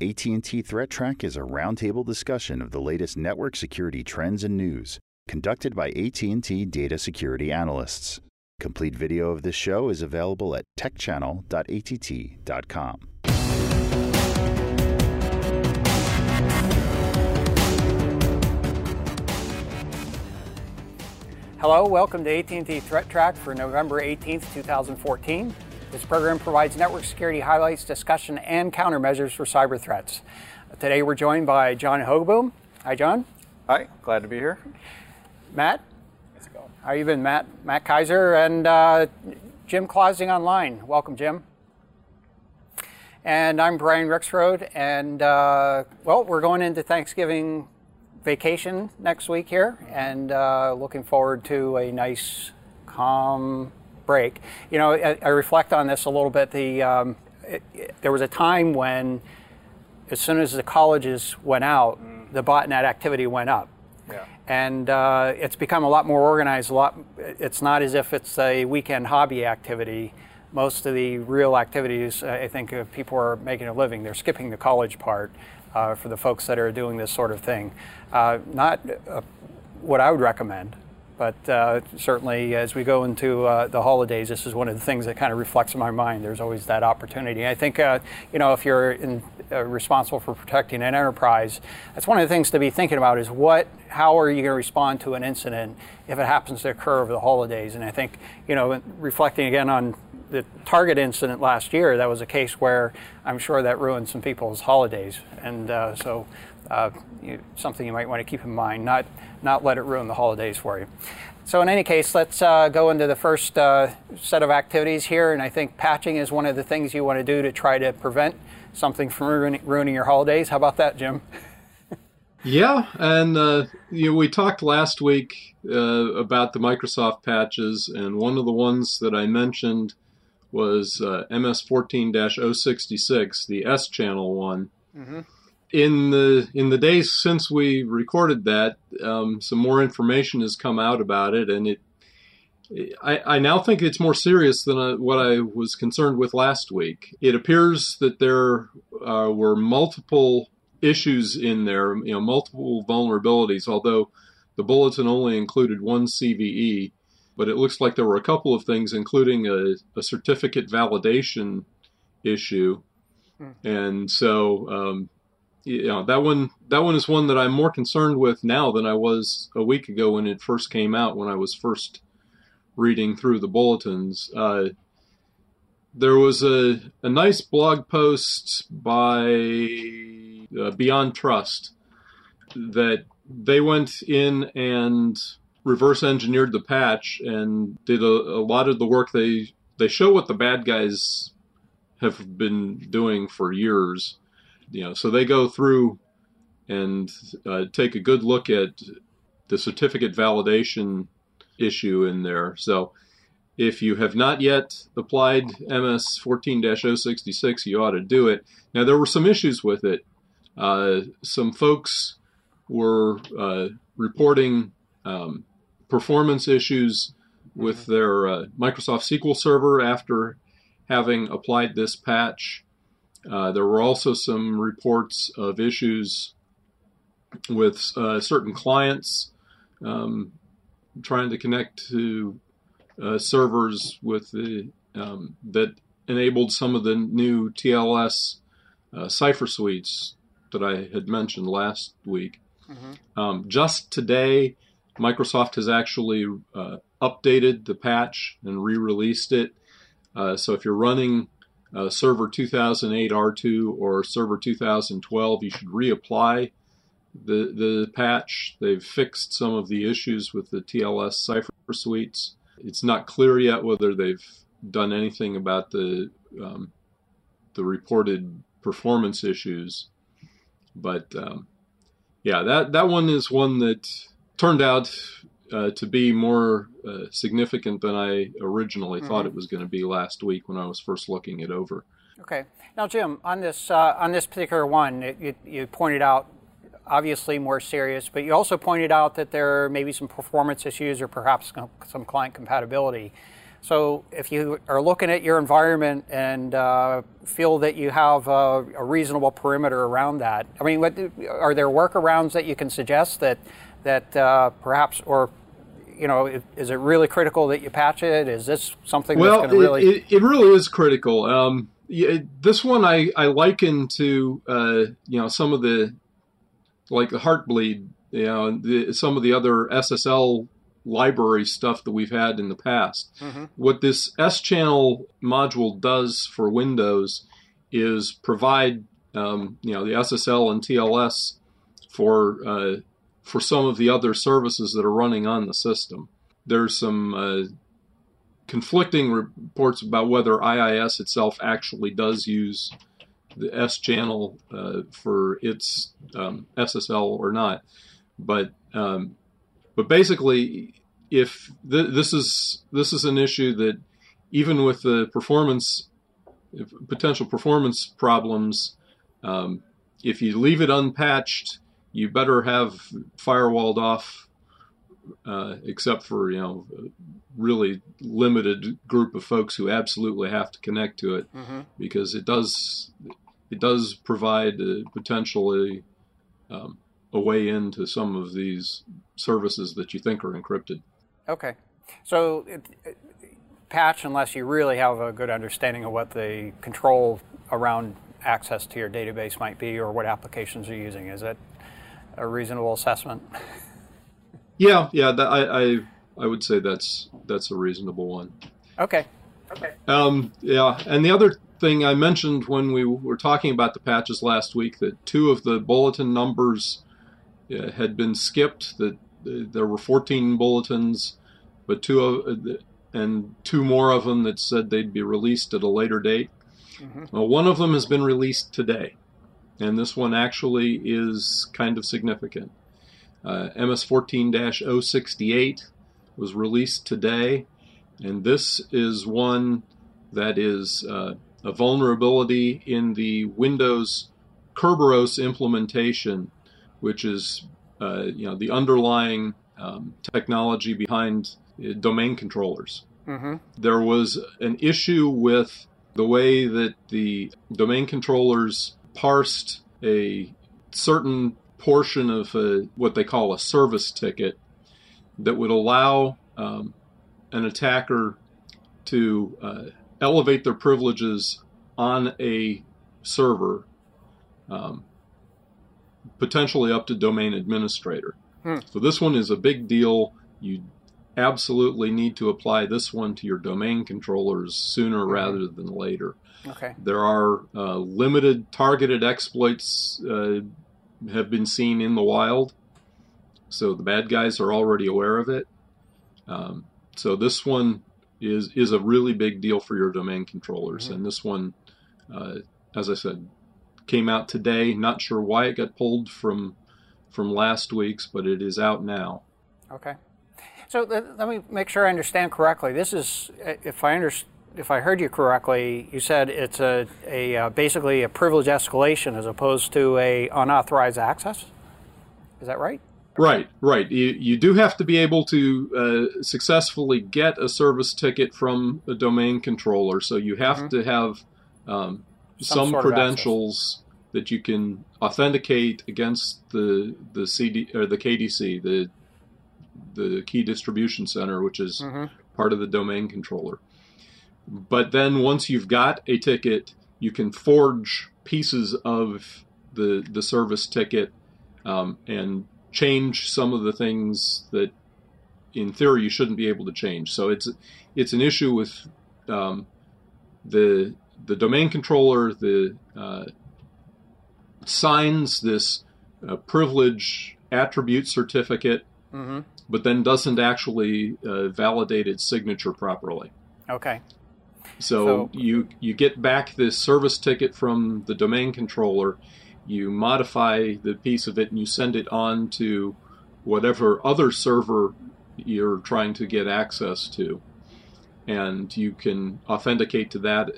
AT&T Threat Track is a roundtable discussion of the latest network security trends and news, conducted by AT&T data security analysts. Complete video of this show is available at techchannel.att.com. Hello, welcome to AT&T Threat Track for November 18th, 2014. This program provides network security highlights, discussion, and countermeasures for cyber threats. Today we're joined by John Hogeboom. Hi, John. Hi, glad to be here. Matt. How's it going? How are you been, Matt? Matt Kaiser and uh, Jim Clausing online. Welcome, Jim. And I'm Brian Rexroad, and uh, well, we're going into Thanksgiving vacation next week here, and uh, looking forward to a nice, calm break. You know, I, I reflect on this a little bit. The um, it, it, there was a time when, as soon as the colleges went out, mm. the botnet activity went up. Yeah. And uh, it's become a lot more organized. A lot. It's not as if it's a weekend hobby activity. Most of the real activities, I think, if people are making a living, they're skipping the college part uh, for the folks that are doing this sort of thing. Uh, not uh, what I would recommend, but uh, certainly as we go into uh, the holidays, this is one of the things that kind of reflects in my mind. There's always that opportunity. I think, uh, you know, if you're in, responsible for protecting an enterprise, that's one of the things to be thinking about is what, how are you going to respond to an incident if it happens to occur over the holidays? And I think, you know, reflecting again on the Target incident last year, that was a case where I'm sure that ruined some people's holidays. And uh, so uh, you, something you might want to keep in mind, not, not let it ruin the holidays for you. So in any case, let's uh, go into the first uh, set of activities here. And I think patching is one of the things you want to do to try to prevent something from ruining, ruining your holidays. How about that, Jim? yeah, and uh, you know, we talked last week uh, about the Microsoft patches, and one of the ones that I mentioned – was uh, MS 14-066, the Schannel one. Mm-hmm. In the in the days since we recorded that, um, some more information has come out about it, and it. I, I now think it's more serious than uh, what I was concerned with last week. It appears that there uh, were multiple issues in there, you know, multiple vulnerabilities. Although the bulletin only included one CVE, but it looks like there were a couple of things, including a, a certificate validation issue. Hmm. And so, um, you know, that one that one is one that I'm more concerned with now than I was a week ago when it first came out. When I was first reading through the bulletins, uh, there was a a nice blog post by uh, Beyond Trust that they went in and reverse engineered the patch and did a, a lot of the work. They they show what the bad guys have been doing for years. You know, so they go through and uh, take a good look at the certificate validation issue in there. So if you have not yet applied MS 14-066, you ought to do it. Now there were some issues with it. Uh, some folks were uh, reporting um, performance issues with mm-hmm. their uh, Microsoft SQL Server after having applied this patch. Uh, there were also some reports of issues with uh, certain clients um, trying to connect to uh, servers with the um, that enabled some of the new TLS uh, cipher suites that I had mentioned last week. Mm-hmm. Um, just today, Microsoft has actually uh, updated the patch and re-released it. Uh, so if you're running uh, Server 2008 R2 or Server 2012, you should reapply the the patch. They've fixed some of the issues with the TLS cipher suites. It's not clear yet whether they've done anything about the um, the reported performance issues, but um, yeah, that that one is one that turned out uh, to be more uh, significant than I originally mm-hmm. thought it was going to be last week when I was first looking it over. Okay. Now, Jim, on this uh, on this particular one, it, it, you pointed out obviously more serious, but you also pointed out that there may be some performance issues or perhaps some client compatibility. So if you are looking at your environment and uh, feel that you have a, a, reasonable perimeter around that, I mean, what, are there workarounds that you can suggest that that uh, perhaps, or you know, is it really critical that you patch it? Is this something well, that's going to really? It, it, really is critical. Um, yeah, this one I, I liken to uh, you know some of the like the Heartbleed, you know, the, some of the other SSL library stuff that we've had in the past. Mm-hmm. What this Schannel module does for Windows is provide um, you know the SSL and TLS for uh, for some of the other services that are running on the system. There's some uh, conflicting reports about whether IIS itself actually does use the Schannel uh, for its um, SSL or not, but um, but basically, if th- this is this is an issue that even with the performance potential performance problems, um, if you leave it unpatched you better have firewalled off, uh, except for you know, really limited group of folks who absolutely have to connect to it, mm-hmm. because it does it does provide potentially um, a way into some of these services that you think are encrypted. Okay, so it, it, patch unless you really have a good understanding of what the control around access to your database might be or what applications you're using. Is it a reasonable assessment? Yeah, yeah, that, I, I I would say that's that's a reasonable one. Okay. Okay. Um, yeah, and the other thing I mentioned when we were talking about the patches last week that two of the bulletin numbers uh, had been skipped. That uh, there were 14 bulletins, but two of uh, and two more of them that said they'd be released at a later date. Mm-hmm. Well, one of them has been released today and this one actually is kind of significant. Uh, MS 14 068 was released today, and this is one that is uh, a vulnerability in the Windows Kerberos implementation, which is uh, you know the underlying um, technology behind uh, domain controllers. Mm-hmm. There was an issue with the way that the domain controllers parsed a certain portion of a, what they call a service ticket that would allow um, an attacker to uh, elevate their privileges on a server, um, potentially up to domain administrator. Hmm. So this one is a big deal. You absolutely need to apply this one to your domain controllers sooner mm-hmm. rather than later. Okay. There are uh, limited targeted exploits uh, have been seen in the wild, so the bad guys are already aware of it. Um, so this one is is a really big deal for your domain controllers, mm-hmm. and this one, uh, as I said, came out today. Not sure why it got pulled from from last week's, but it is out now. Okay. So let me make sure I understand correctly. This is, if I understand if I heard you correctly, you said it's a, a uh, basically a privilege escalation as opposed to a unauthorized access. Is that right? Right, right. You, you do have to be able to uh, successfully get a service ticket from a domain controller. So you have mm-hmm. to have um, some, some credentials that you can authenticate against the the CD or the KDC, the the key distribution center, which is mm-hmm. part of the domain controller. But then once you've got a ticket, you can forge pieces of the the service ticket um, and change some of the things that, in theory, you shouldn't be able to change. So it's it's an issue with um, the the domain controller. The uh, signs this uh, privilege attribute certificate, mm-hmm. But then doesn't actually uh, validate its signature properly. Okay. So, so, you you get back this service ticket from the domain controller, you modify the piece of it, and you send it on to whatever other server you're trying to get access to, and you can authenticate to that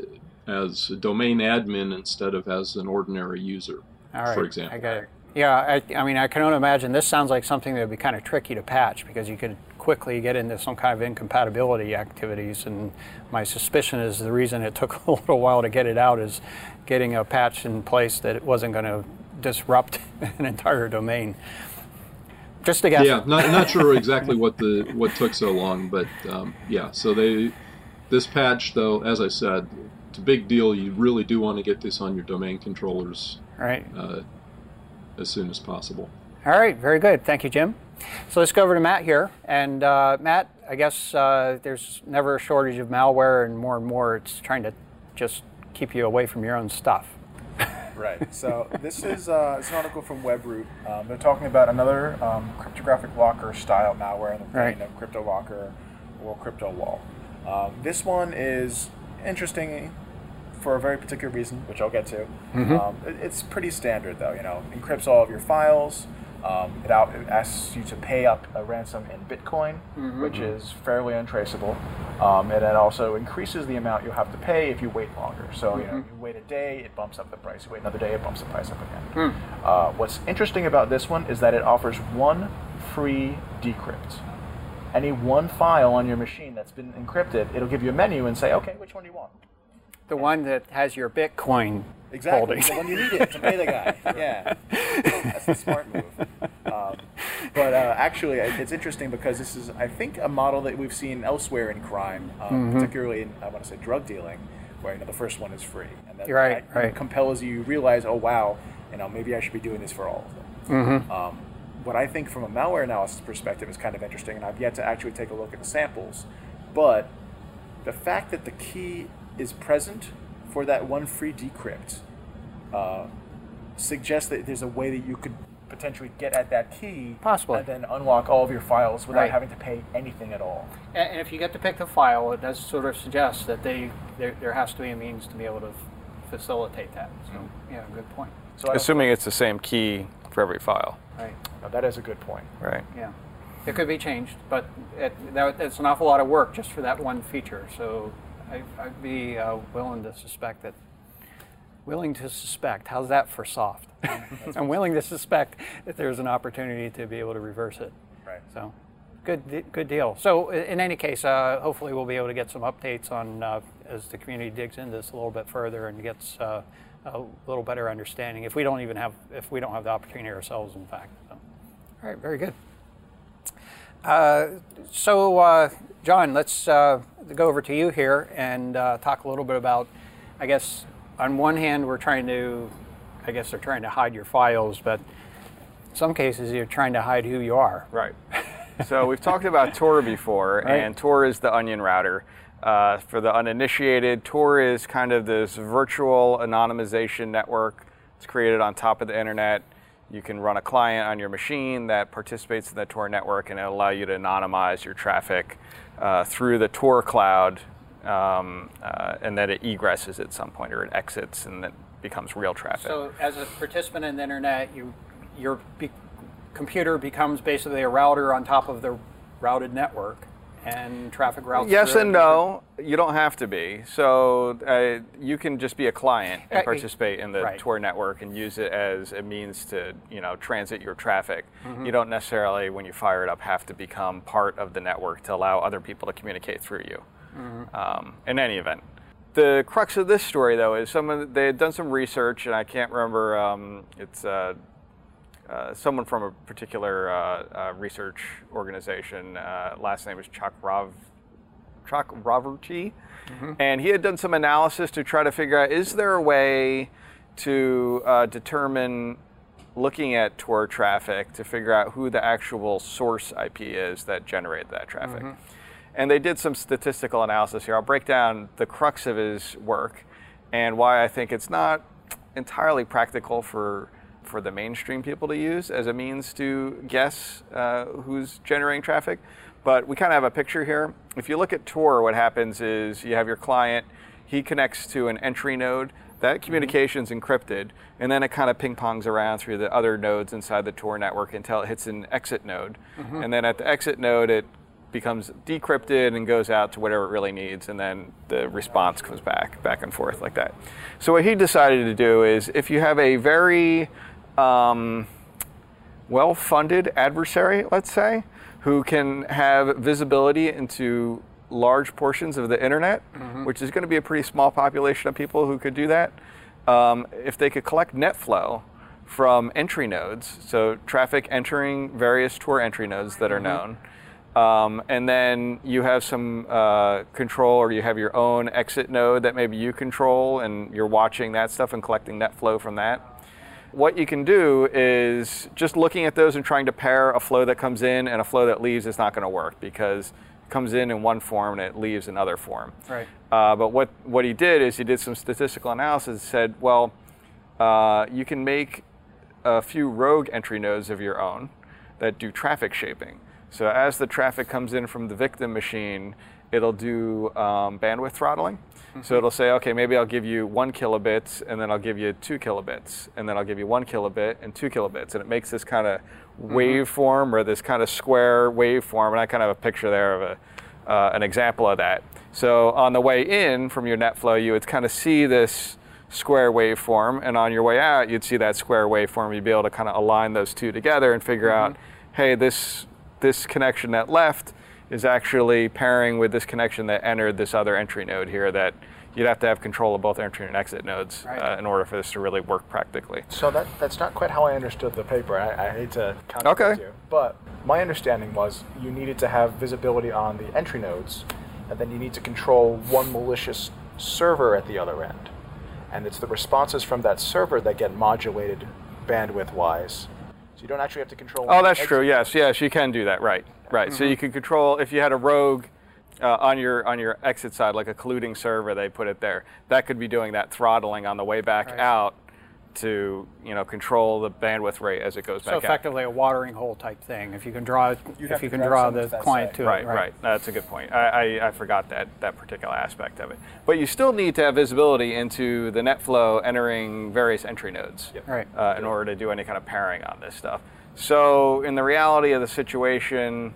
as a domain admin instead of as an ordinary user, for example. I got it. Yeah, I, I mean, I can only imagine this sounds like something that would be kind of tricky to patch because you could quickly get into some kind of incompatibility activities. And my suspicion is the reason it took a little while to get it out is getting a patch in place that it wasn't going to disrupt an entire domain. Just a guess. Yeah, not, not sure exactly what the what took so long, but um, yeah. So they this patch though, as I said, it's a big deal. You really do want to get this on your domain controllers right uh, as soon as possible. All right, very good. Thank you, Jim. So let's go over to Matt here. And uh, Matt, I guess uh, there's never a shortage of malware, and more and more it's trying to just keep you away from your own stuff. right. So this is uh, it's an article from Webroot. Um, they're talking about another um, cryptographic locker style malware in the vein Right. of CryptoLocker or CryptoWall. Um, this one is interesting for a very particular reason, which I'll get to. Um, it- it's pretty standard, though. You know, encrypts all of your files. Um, it, out, it asks you to pay up a ransom in Bitcoin, which is fairly untraceable, um, and it also increases the amount you have to pay if you wait longer. So you know, you wait a day, it bumps up the price. You wait another day, it bumps the price up again. Uh, what's interesting about this one is that it offers one free decrypt any one file on your machine that's been encrypted, it'll give you a menu and say, okay, which one do you want? The one that has your Bitcoin Exactly. holdings. So when you need it to pay the guy. Yeah. That's the smart move. Um, but uh, actually, it's interesting because this is, I think, a model that we've seen elsewhere in crime, um, particularly in, I want to say, drug dealing, where you know the first one is free, and that, Right, that right. compels you realize, oh wow, you know, maybe I should be doing this for all of them. Um, what I think from a malware analysis perspective is kind of interesting, and I've yet to actually take a look at the samples, but the fact that the key is present for that one free decrypt uh, suggests that there's a way that you could potentially get at that key Possibly. and then unlock all of your files without Right. having to pay anything at all. And and if you get to pick the file, it does sort of suggest that they there, there has to be a means to be able to facilitate that. So, yeah, good point. So Assuming it's the same key for every file, Right. no, that is a good point. right? Yeah. It could be changed, but it, that, it's an awful lot of work just for that one feature. So I, I'd be uh, willing to suspect that. Willing to suspect. How's that for soft? I'm willing to suspect that there's an opportunity to be able to reverse it. Right. So, good, good deal. So, in any case, uh, hopefully we'll be able to get some updates on uh, as the community digs into this a little bit further and gets uh, a little better understanding. If we don't even have, if we don't have the opportunity ourselves, in fact. So, all right, very good. Uh, so, uh, John, let's uh, go over to you here and uh, talk a little bit about. I guess on one hand, we're trying to, I guess they're trying to hide your files, but in some cases, you're trying to hide who you are. Right. so we've talked about Tor before, Right. and Tor is the onion router. Uh, for the uninitiated, Tor is kind of this virtual anonymization network. It's created on top of the internet. You can run a client on your machine that participates in the Tor network, and it'll allow you to anonymize your traffic uh, through the Tor cloud, um, uh, and then it egresses at some point, or it exits, and then becomes real traffic. So, as a participant in the internet, you your be- computer becomes basically a router on top of the routed network, and traffic routes. Yes and no. You don't have to be. So uh, you can just be a client Uh, and participate in the right. Tor network and use it as a means to, you know, transit your traffic. Mm-hmm. You don't necessarily, when you fire it up, have to become part of the network to allow other people to communicate through you. Mm-hmm. Um, in any event, the crux of this story, though, is someone they had done some research, and I can't remember. Um, it's uh, uh, someone from a particular uh, uh, research organization. Uh, last name is Chuck Rav, Chakravarty, and he had done some analysis to try to figure out is there a way to uh, determine, looking at Tor traffic, to figure out who the actual source IP is that generated that traffic. And they did some statistical analysis here. I'll break down the crux of his work and why I think it's not entirely practical for for the mainstream people to use as a means to guess uh, who's generating traffic. But we kind of have a picture here. If you look at Tor, what happens is you have your client, he connects to an entry node. That communication's encrypted, and then it kind of ping pongs around through the other nodes inside the Tor network until it hits an exit node. And then at the exit node, it becomes decrypted and goes out to whatever it really needs, and then the response comes back, back and forth like that. So what he decided to do is, if you have a very um, well-funded adversary, let's say, who can have visibility into large portions of the internet, which is going to be a pretty small population of people who could do that. Um, if they could collect net flow from entry nodes, so traffic entering various Tor entry nodes that are known, um, and then you have some uh, control or you have your own exit node that maybe you control and you're watching that stuff and collecting net flow from that. What you can do is just looking at those and trying to pair a flow that comes in and a flow that leaves is not going to work because it comes in in one form and it leaves in other form. Right. Uh, but what, what he did is he did some statistical analysis and said, well, uh, you can make a few rogue entry nodes of your own that do traffic shaping. So as the traffic comes in from the victim machine, it'll do um, bandwidth throttling. So it'll say, okay, maybe I'll give you one kilobits, and then I'll give you two kilobits, and then I'll give you one kilobit and two kilobits, and it makes this kind of waveform or this kind of square waveform. And I kind of have a picture there of a, uh, an example of that. So on the way in from your net flow, you would kind of see this square waveform, and on your way out, you'd see that square waveform. You'd be able to kind of align those two together and figure out, hey, this this connection that left is actually pairing with this connection that entered this other entry node here. That you'd have to have control of both entry and exit nodes Right. uh, in order for this to really work practically. So that that's not quite how I understood the paper. I, I hate to contradict Okay. you, but my understanding was you needed to have visibility on the entry nodes, and then you need to control one malicious server at the other end, and it's the responses from that server that get modulated bandwidth-wise. So you don't actually have to control. Oh, that's true. Yes, yes, you can do that. Right, right. So you can control if you had a rogue uh, on your on your exit side, like a colluding server, they put it there. That could be doing that throttling on the way back Right. out to you know control the bandwidth rate as it goes So back out. So, effectively a watering hole type thing. If you can draw, You'd if you can draw the client to Right, it. right, That's a good point. I, I, I forgot that that particular aspect of it. But you still need to have visibility into the net flow entering various entry nodes Right. uh, in order to do any kind of pairing on this stuff. So, in the reality of the situation,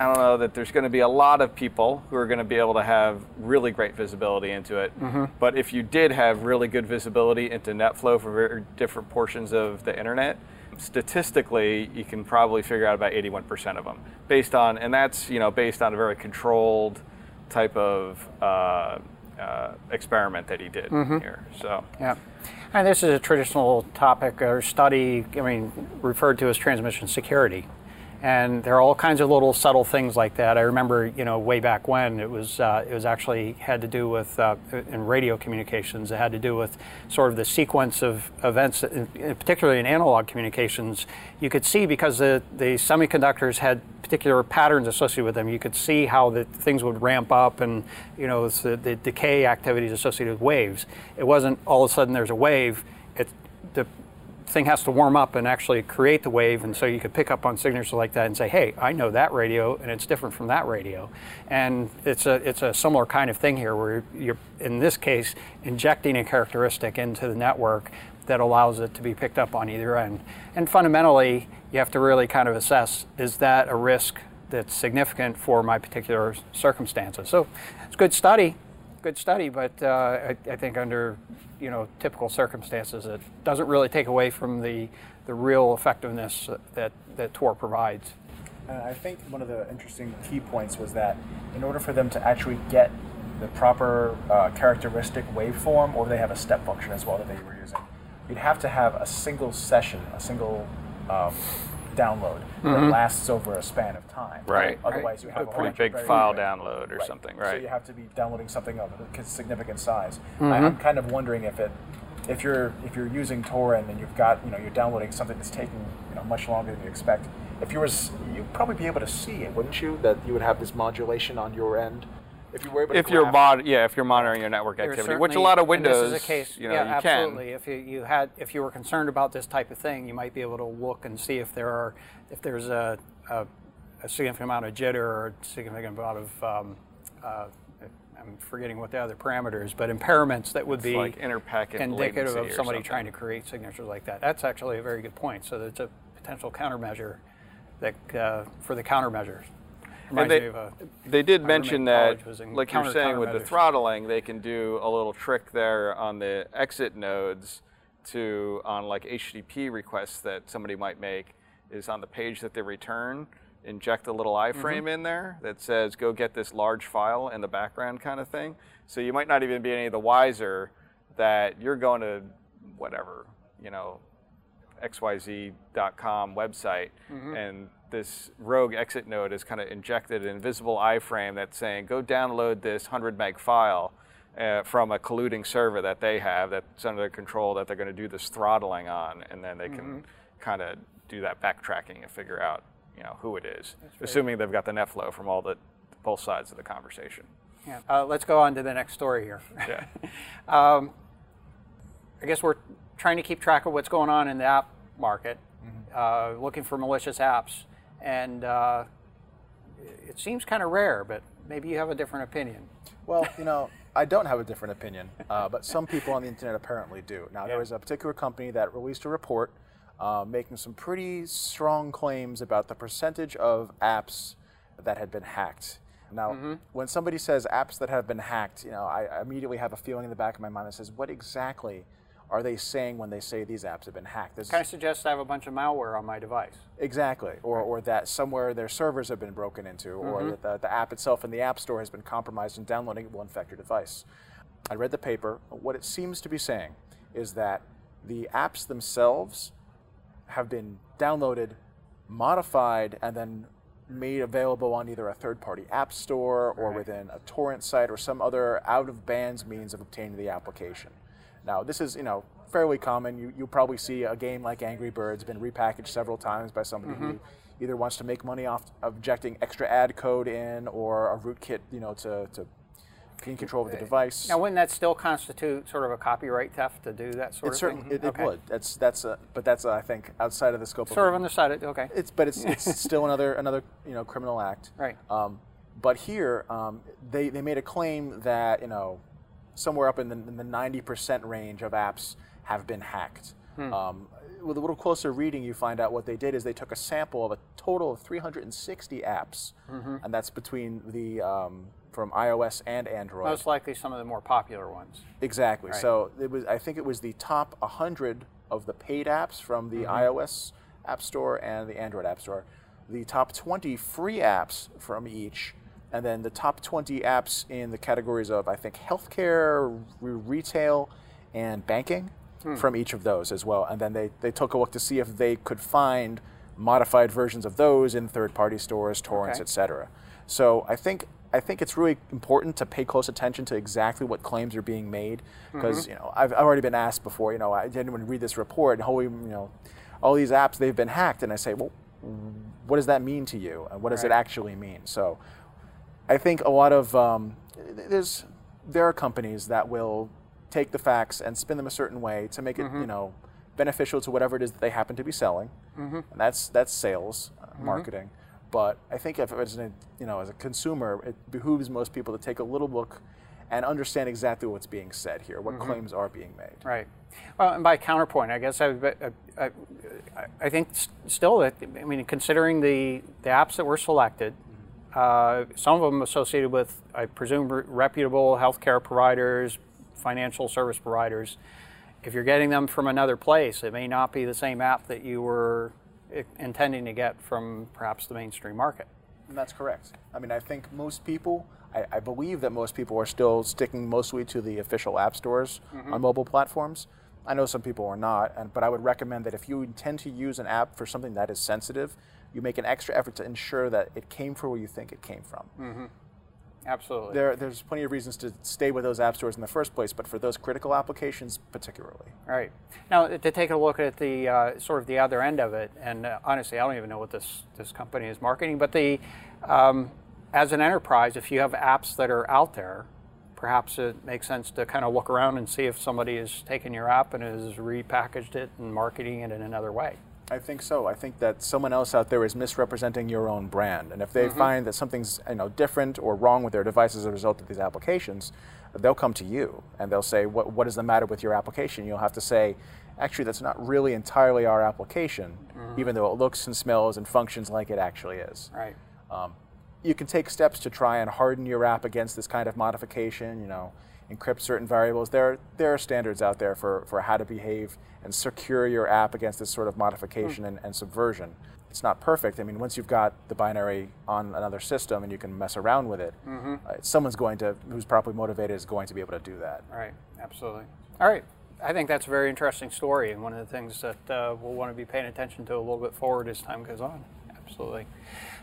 I don't know that there's going to be a lot of people who are going to be able to have really great visibility into it. But if you did have really good visibility into NetFlow for very different portions of the internet, statistically, you can probably figure out about 81% of them based on, and that's you know based on a very controlled type of uh, uh, experiment that he did here. So. Yeah. And this is a traditional topic or study, I mean, referred to as transmission security. And there are all kinds of little subtle things like that. I remember, you know, way back when it was, uh, it was actually had to do with uh, in radio communications. It had to do with sort of the sequence of events, particularly in analog communications. You could see because the, the semiconductors had particular patterns associated with them. You could see how the things would ramp up, and you know, the, the decay activities associated with waves. It wasn't all of a sudden there's a wave. The thing has to warm up and actually create the wave, and so you could pick up on signatures like that and say, "Hey, I know that radio, and it's different from that radio." And it's a it's a similar kind of thing here, where you're in this case injecting a characteristic into the network that allows it to be picked up on either end. And fundamentally, you have to really kind of assess: is that a risk that's significant for my particular circumstances? So it's a good study good study, but uh, I, I think under you know typical circumstances, it doesn't really take away from the the real effectiveness that that Tor provides. And I think one of the interesting key points was that in order for them to actually get the proper uh, characteristic waveform, or they have a step function as well that they were using, you'd have to have a single session, a single um, download that lasts over a span of time. Right. Otherwise, you have a a pretty big file right. download or something, Right. So you have to be downloading something of a significant size. Mm-hmm. I, I'm kind of wondering if it, if you're if you're using torrent and you've got you know you're downloading something that's taking you know much longer than you expect. If you were, you'd probably be able to see it, wouldn't you? That you would have this modulation on your end. If you were able to if you're mod, yeah, if you're monitoring your network activity, which a lot of and this Windows, is a case, you know, yeah, you absolutely. can. If you, you had, if you were concerned about this type of thing, you might be able to look and see if there are, if there's a, a, a significant amount of jitter or a significant amount of, um, uh, I'm forgetting what the other parameters, but impairments that would It's be like interpacket indicative of somebody trying to create signatures like that. That's actually a very good point. So it's a potential countermeasure that uh, for the countermeasures. And they, a, they did mention that, college was in like you're saying with the throttling, they can do a little trick there on the exit nodes to on like HTTP requests that somebody might make is on the page that they return inject a little mm-hmm. iframe in there that says go get this large file in the background kind of thing. So you might not even be any of the wiser that you're going to whatever, you know, xyz.com website mm-hmm. and this rogue exit node has kind of injected an invisible iframe that's saying go download this 100 meg file uh, from a colluding server that they have that's under their control that they're going to do this throttling on and then they can kind of do that backtracking and figure out you know who it is assuming they've got the net flow from all the both sides of the conversation. Yeah. Uh, let's go on to the next story here. yeah. I guess we're trying to keep track of what's going on in the app market, uh, looking for malicious apps, and uh, it seems kind of rare. But maybe you have a different opinion. Well, you know, I don't have a different opinion, uh, but some people on the internet apparently do. Now, there was a particular company that released a report uh, making some pretty strong claims about the percentage of apps that had been hacked. Now, when somebody says apps that have been hacked, you know, I I immediately have a feeling in the back of my mind that says, what exactly are they saying when they say these apps have been hacked? This Kind of suggests I have a bunch of malware on my device. Exactly, or, or that somewhere their servers have been broken into, or mm-hmm. that the, the app itself in the App Store has been compromised and downloading it will infect your device. I read the paper. What it seems to be saying is that the apps themselves have been downloaded, modified, and then made available on either a third party app store or within a torrent site or some other out of bands means of obtaining the application. Now, this is, you know, fairly common. You, you'll probably see a game like Angry Birds been repackaged several times by somebody who either wants to make money off injecting extra ad code in or a rootkit, you know, to, to gain control of the device. Now, wouldn't that still constitute sort of a copyright theft to do that sort it of certainly thing? it, it would. That's that's a, but that's uh, I think outside of the scope Sort of of on the side. Of, okay. it's but it's it's still another another you know criminal act. Right. Um, but here um, they they made a claim that you know somewhere up in the, in the 90% range of apps have been hacked. Um, with a little closer reading, you find out what they did is they took a sample of a total of 360 apps, and that's between the um, from iOS and Android. Most likely some of the more popular ones. Exactly. Right. So it was. I think it was the top 100 of the paid apps from the iOS App Store and the Android App Store, the top 20 free apps from each, and then the top 20 apps in the categories of I think healthcare, re- retail, and banking hmm. from each of those as well. And then they they took a look to see if they could find modified versions of those in third-party stores, torrents, Okay. etc. So I think I think it's really important to pay close attention to exactly what claims are being made mm-hmm. because you know I've, I've already been asked before. You know, I didn't read this report and holy, you know, all these apps they've been hacked, and I say, well, what does that mean to you, and what does it actually mean? So I think a lot of um, there's there are companies that will take the facts and spin them a certain way to make it you know beneficial to whatever it is that they happen to be selling, and that's that's sales uh, marketing. But I think if as a you know as a consumer, it behooves most people to take a little look and understand exactly what's being said here, what claims are being made. Right. Well, and by counterpoint, I guess I, I, I, I think still that I mean, considering the, the apps that were selected, uh, some of them associated with, I presume, re- reputable healthcare providers, financial service providers. If you're getting them from another place, it may not be the same app that you were i- intending to get from perhaps the mainstream market. And that's correct. I mean, I think most people, I, I believe that most people are still sticking mostly to the official app stores on mobile platforms. I know some people are not, and, but I would recommend that if you intend to use an app for something that is sensitive, you make an extra effort to ensure that it came from where you think it came from. Absolutely. There, there's plenty of reasons to stay with those app stores in the first place, but for those critical applications particularly. Right. Now, to take a look at the uh, sort of the other end of it, and uh, honestly, I don't even know what this, this company is marketing, but the um, as an enterprise, if you have apps that are out there, perhaps it makes sense to kind of look around and see if somebody has taken your app and has repackaged it and marketing it in another way. I think so. I think that someone else out there is misrepresenting your own brand, and if they find that something's you know different or wrong with their device as a result of these applications, they'll come to you and they'll say, "What what is the matter with your application?" You'll have to say, "Actually, that's not really entirely our application, even though it looks and smells and functions like it actually is." Right. Um, you can take steps to try and harden your app against this kind of modification. You know, encrypt certain variables. There, there are standards out there for, for how to behave and secure your app against this sort of modification mm. and, and subversion. It's not perfect. I mean, once you've got the binary on another system and you can mess around with it, mm-hmm. uh, someone's going to, who's properly motivated, is going to be able to do that. Right, absolutely. All right. I think that's a very interesting story, and one of the things that uh, we'll want to be paying attention to a little bit forward as time goes on. Absolutely.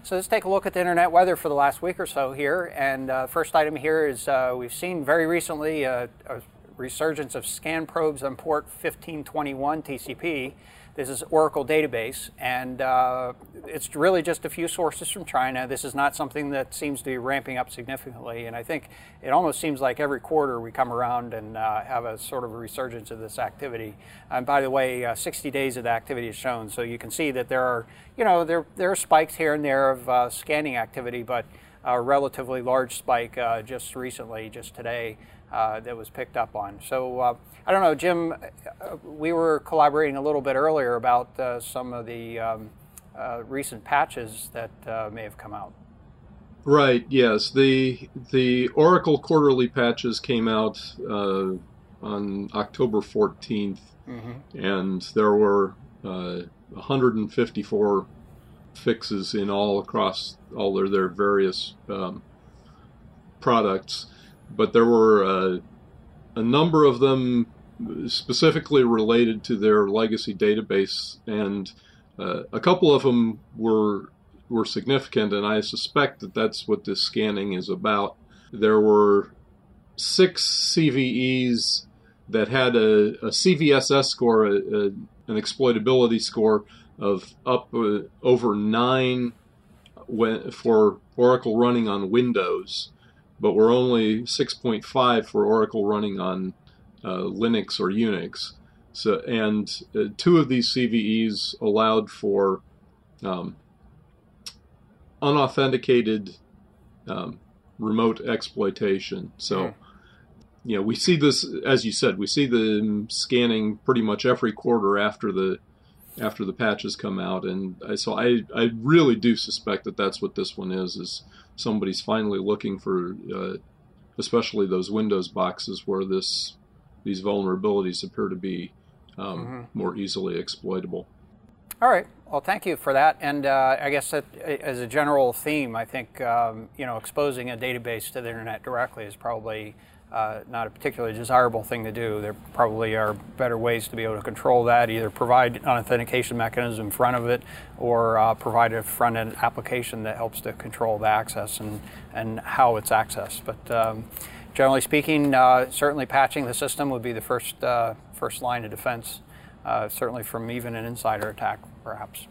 So let's take a look at the internet weather for the last week or so here. And uh, first item here is uh, we've seen very recently uh, a resurgence of scan probes on port 1521 TCP. This is Oracle database, and uh, it's really just a few sources from China. This is not something that seems to be ramping up significantly, and I think it almost seems like every quarter we come around and uh, have a sort of a resurgence of this activity. And by the way, uh, 60 days of the activity is shown, so you can see that there are, you know, there there are spikes here and there of uh, scanning activity, but a relatively large spike uh, just recently, just today uh, that was picked up on. So uh, I don't know, Jim. Uh, we were collaborating a little bit earlier about uh, some of the um, uh, recent patches that uh, may have come out. Right. Yes. The the Oracle quarterly patches came out on October 14th, mm-hmm. and there were 154 fixes in all across all their, their various um, products but there were uh, a number of them specifically related to their legacy database, and uh, a couple of them were were significant, and I suspect that that's what this scanning is about. There were six CVEs that had a, a CVSS score, a, a, an exploitability score of up uh, over nine when, for Oracle running on Windows but we're only 6.5 for Oracle running on uh, Linux or Unix. So, and uh, two of these CVEs allowed for um, unauthenticated um, remote exploitation. So, mm. you know, we see this, as you said, we see the scanning pretty much every quarter after the after the patches come out, and I, so I I really do suspect that that's what this one is is somebody's finally looking for, uh, especially those Windows boxes where this these vulnerabilities appear to be um, mm-hmm. more easily exploitable. All right. Well, thank you for that. And uh, I guess that, as a general theme, I think um, you know exposing a database to the internet directly is probably uh, not a particularly desirable thing to do. There probably are better ways to be able to control that, either provide an authentication mechanism in front of it or uh, provide a front end application that helps to control the access and, and how it's accessed. But um, generally speaking, uh, certainly patching the system would be the first, uh, first line of defense, uh, certainly from even an insider attack, perhaps.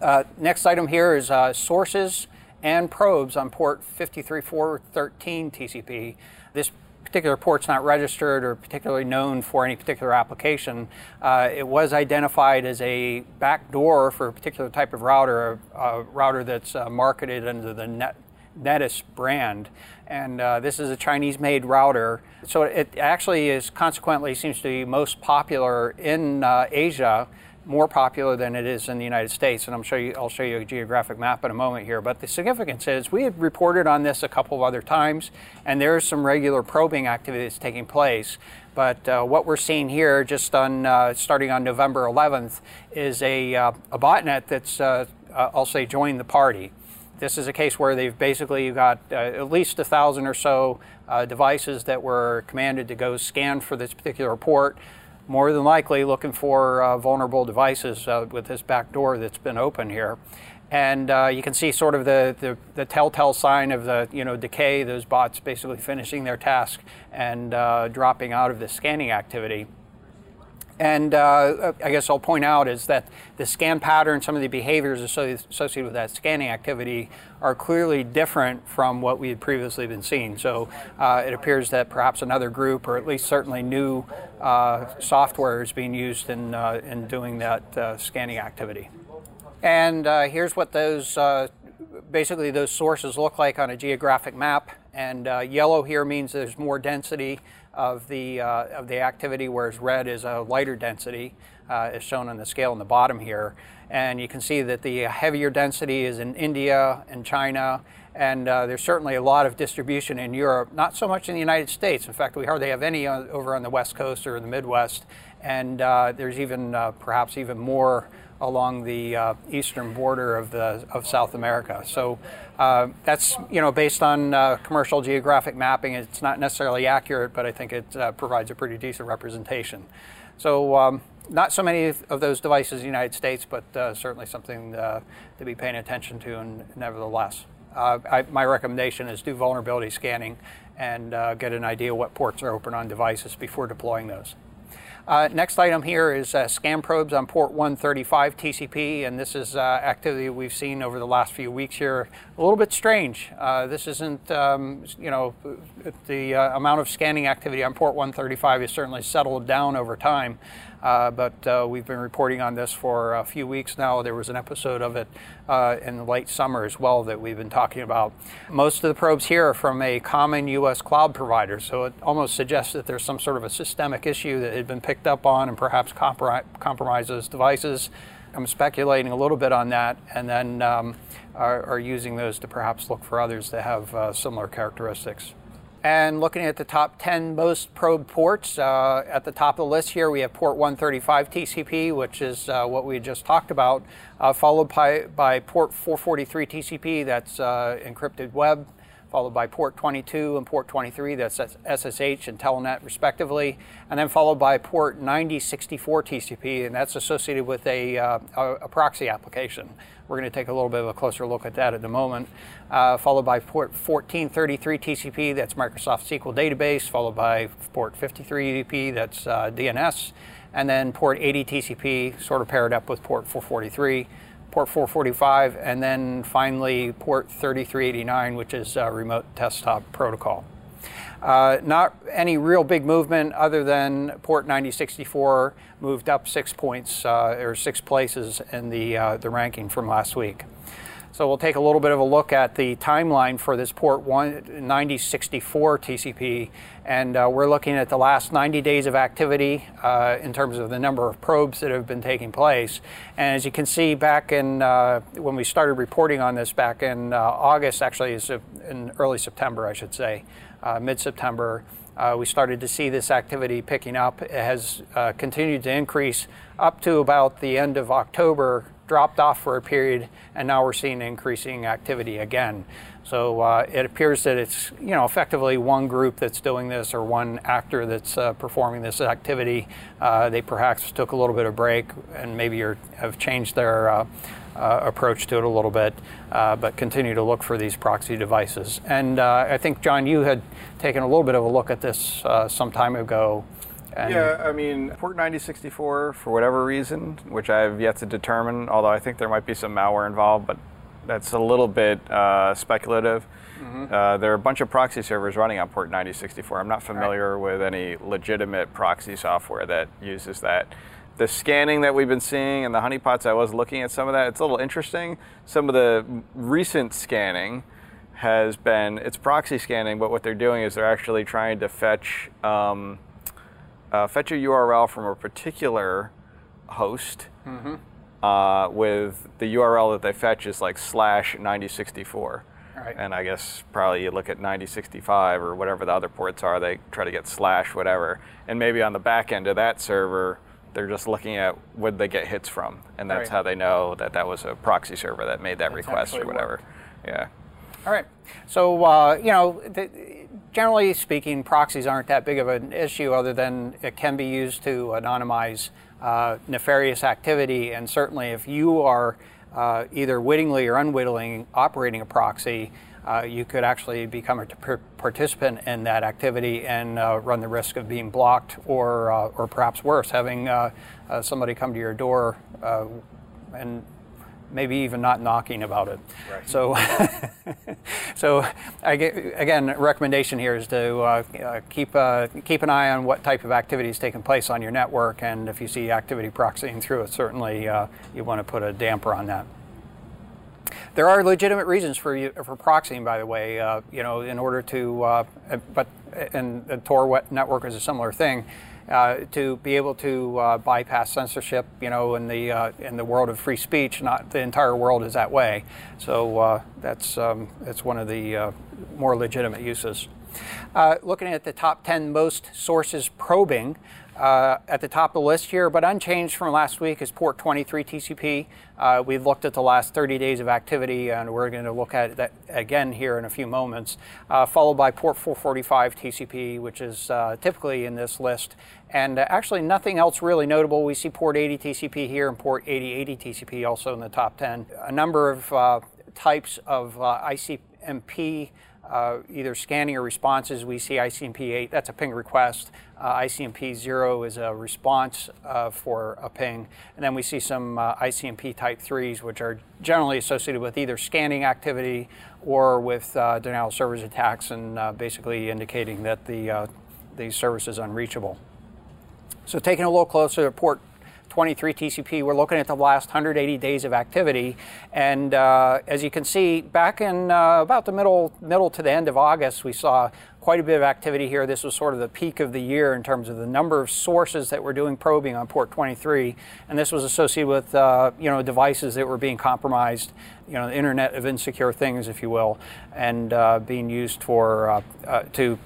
Uh, next item here is sources and probes on port 53413 TCP this particular port's not registered or particularly known for any particular application. Uh, it was identified as a backdoor for a particular type of router, a, a router that's uh, marketed under the Net, Netis brand. And uh, this is a Chinese made router. So it actually is consequently seems to be most popular in uh, Asia more popular than it is in the United States, and I'm show you, I'll show you a geographic map in a moment here. But the significance is we had reported on this a couple of other times, and there's some regular probing activity that's taking place. But uh, what we're seeing here, just on uh, starting on November 11th, is a, uh, a botnet that's uh, uh, I'll say joined the party. This is a case where they've basically got uh, at least a thousand or so devices that were commanded to go scan for this particular port more than likely looking for uh, vulnerable devices uh, with this back door that's been open here. And uh, you can see sort of the, the, the, telltale sign of the you know decay, those bots basically finishing their task and uh, dropping out of the scanning activity. And uh, I guess I'll point out is that the scan pattern, some of the behaviors associated with that scanning activity are clearly different from what we had previously been seeing. So uh, it appears that perhaps another group, or at least certainly new uh, software, is being used in, uh, in doing that uh, scanning activity. And uh, here's what those basically those sources look like on a geographic map. And yellow here means there's more density of the, uh, of the activity, whereas red is a lighter density. uh, is shown on the scale in the bottom here. And you can see that the heavier density is in India and China, and uh, there's certainly a lot of distribution in Europe, not so much in the United States. In fact, we hardly have any over on the West Coast or the Midwest, and uh, there's even uh, perhaps even more along the uh, eastern border of the of South America. So uh, that's you know based on uh, commercial geographic mapping. It's not necessarily accurate, but I think it provides a pretty decent representation. So. Um, not so many of those devices in the United States, but certainly something to be paying attention to, and nevertheless uh, I, my recommendation is do vulnerability scanning and uh, get an idea what ports are open on devices before deploying those. Uh, next item here is uh, scan probes on port 135 TCP, and this is uh, activity we've seen over the last few weeks here. A little bit strange. Uh, this isn't, um, you know, the uh, amount of scanning activity on port 135 has certainly settled down over time. Uh, but uh, we've been reporting on this for a few weeks now. There was an episode of it uh, in late summer as well that we've been talking about. Most of the probes here are from a common U.S. cloud provider, so it almost suggests that there's some sort of a systemic issue that had been picked up on and perhaps comprom- compromises devices. I'm speculating a little bit on that, and then um, are, are, using those to perhaps look for others that have uh, similar characteristics. And looking at the top 10 most probed ports, uh, at the top of the list here we have port 135 TCP, which is uh, what we just talked about, uh, followed by, by port 443 TCP, that's uh, encrypted web, followed by port 22 and port 23, that's SSH and Telnet respectively, and then followed by port 9064 TCP, and that's associated with a, uh, a, proxy application. We're going to take a little bit of a closer look at that at the moment. Uh, followed by port 1433 TCP, that's Microsoft SQL Database, followed by port 53 UDP, that's uh, DNS, and then port 80 TCP, sort of paired up with port 443, port 445, and then finally port 3389, which is uh, remote desktop protocol. Uh, not any real big movement other than port 9064 moved up six points uh, or six places in the, uh, the ranking from last week. So we'll take a little bit of a look at the timeline for this port 9064 TCP, and uh, we're looking at the last 90 days of activity uh, in terms of the number of probes that have been taking place. And as you can see, back in uh, when we started reporting on this back in uh, August, actually, is in early September, I should say, uh, mid-September. Uh, we started to see this activity picking up. It has uh, continued to increase up to about the end of October, dropped off for a period, and now we're seeing increasing activity again. So uh, it appears that it's you know effectively one group that's doing this or one actor that's uh, performing this activity. Uh, they perhaps took a little bit of break and maybe are, have changed their uh, uh, approach to it a little bit, uh, but continue to look for these proxy devices. And I think John, you had taken a little bit of a look at this some time ago. Yeah, I mean, port 9064, for whatever reason, which I've yet to determine, although I think there might be some malware involved, but that's a little bit uh, speculative. Mm-hmm. Uh, there are a bunch of proxy servers running on port 9064. I'm not familiar right. with any legitimate proxy software that uses that. The scanning that we've been seeing and the honeypots, I was looking at some of that. It's a little interesting. Some of the recent scanning has been it's proxy scanning, but what they're doing is they're actually trying to fetch um, uh, fetch a URL from a particular host. Mm-hmm uh, with the URL that they fetch is like slash 9064. Right. And I guess probably you look at 9065 or whatever the other ports are, they try to get slash whatever. And maybe on the back end of that server, they're just looking at where they get hits from. And that's right. how they know that that was a proxy server that made that that's request or whatever. Work. Yeah. All right. So, uh, you know, the, generally speaking, proxies aren't that big of an issue other than it can be used to anonymize uh, nefarious activity. And certainly, if you are uh, either wittingly or unwittingly operating a proxy, uh, you could actually become a participant in that activity and uh, run the risk of being blocked, or uh, or perhaps worse, having uh, somebody come to your door and maybe even not knocking about it. Right. So, so I get, again, recommendation here is to uh, uh, keep uh, keep an eye on what type of activity is taking place on your network, and if you see activity proxying through it, certainly uh, you want to put a damper on that. There are legitimate reasons for you, for proxying, by the way. Uh, you know, in order to, uh, but and the Tor network is a similar thing uh, to be able to uh, bypass censorship. You know, in the uh, in the world of free speech, not the entire world is that way. So uh, that's um, that's one of the uh, more legitimate uses. looking at the top 10 most sources probing. Uh, at the top of the list here, but unchanged from last week is port 23 TCP. Uh, we've looked at the last 30 days of activity, and we're going to look at that again here in a few moments, uh, followed by port 445 TCP, which is uh, typically in this list. And uh, actually, nothing else really notable. We see port 80 TCP here and port 8080 TCP also in the top 10. A number of uh, types of ICMP uh, either scanning or responses. We see ICMP 8, that's a ping request. Uh, ICMP 0 is a response uh, for a ping. And then we see some uh, ICMP type 3s, which are generally associated with either scanning activity or with uh, denial of service attacks and uh, basically indicating that the, the service is unreachable. So taking a little closer at port 23 TCP, we're looking at the last 180 days of activity. And uh, as you can see, back in uh, about the middle, middle to the end of August, we saw quite a bit of activity here. This was sort of the peak of the year in terms of the number of sources that were doing probing on port 23, and this was associated with uh, you know devices that were being compromised, you know, the Internet of Insecure Things, if you will, and uh, being used for uh, uh to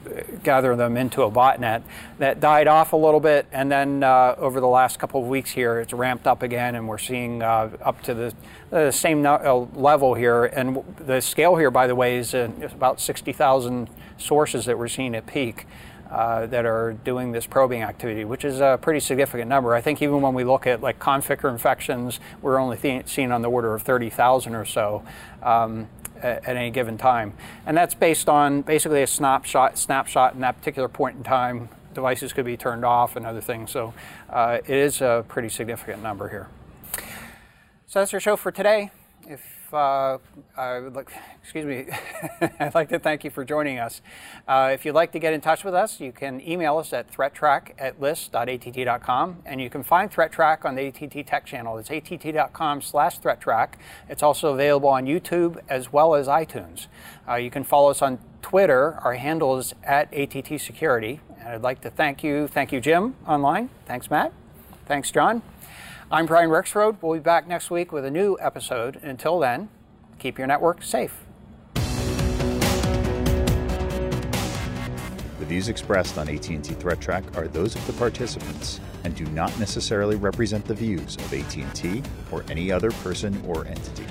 gather them into a botnet. That died off a little bit, and then uh, over the last couple of weeks here, it's ramped up again, and we're seeing up to the the same level here. And the scale here, by the way, is about 60,000 sources that we're seeing at peak. Uh, that are doing this probing activity, which is a pretty significant number. I think even when we look at like conficker infections, we're only th- seeing on the order of 30,000 or so um, at, any given time, and that's based on basically a snapshot snapshot in that particular point in time. Devices could be turned off and other things, so uh, it is a pretty significant number here. So that's our show for today. If uh, like, excuse me, I'd like to thank you for joining us. Uh, if you'd like to get in touch with us, you can email us at threattrack at list.att.com, and you can find ThreatTrack on the ATT Tech channel. It's att.com slash ThreatTrack. It's also available on YouTube as well as iTunes. Uh, you can follow us on Twitter. Our handle is at ATT Security. And I'd like to thank you. Thank you, Jim, online. Thanks, Matt. Thanks, John. I'm Brian Rexroad. We'll be back next week with a new episode. Until then, keep your network safe. The views expressed on AT&T Threat Track are those of the participants and do not necessarily represent the views of AT&T or any other person or entity.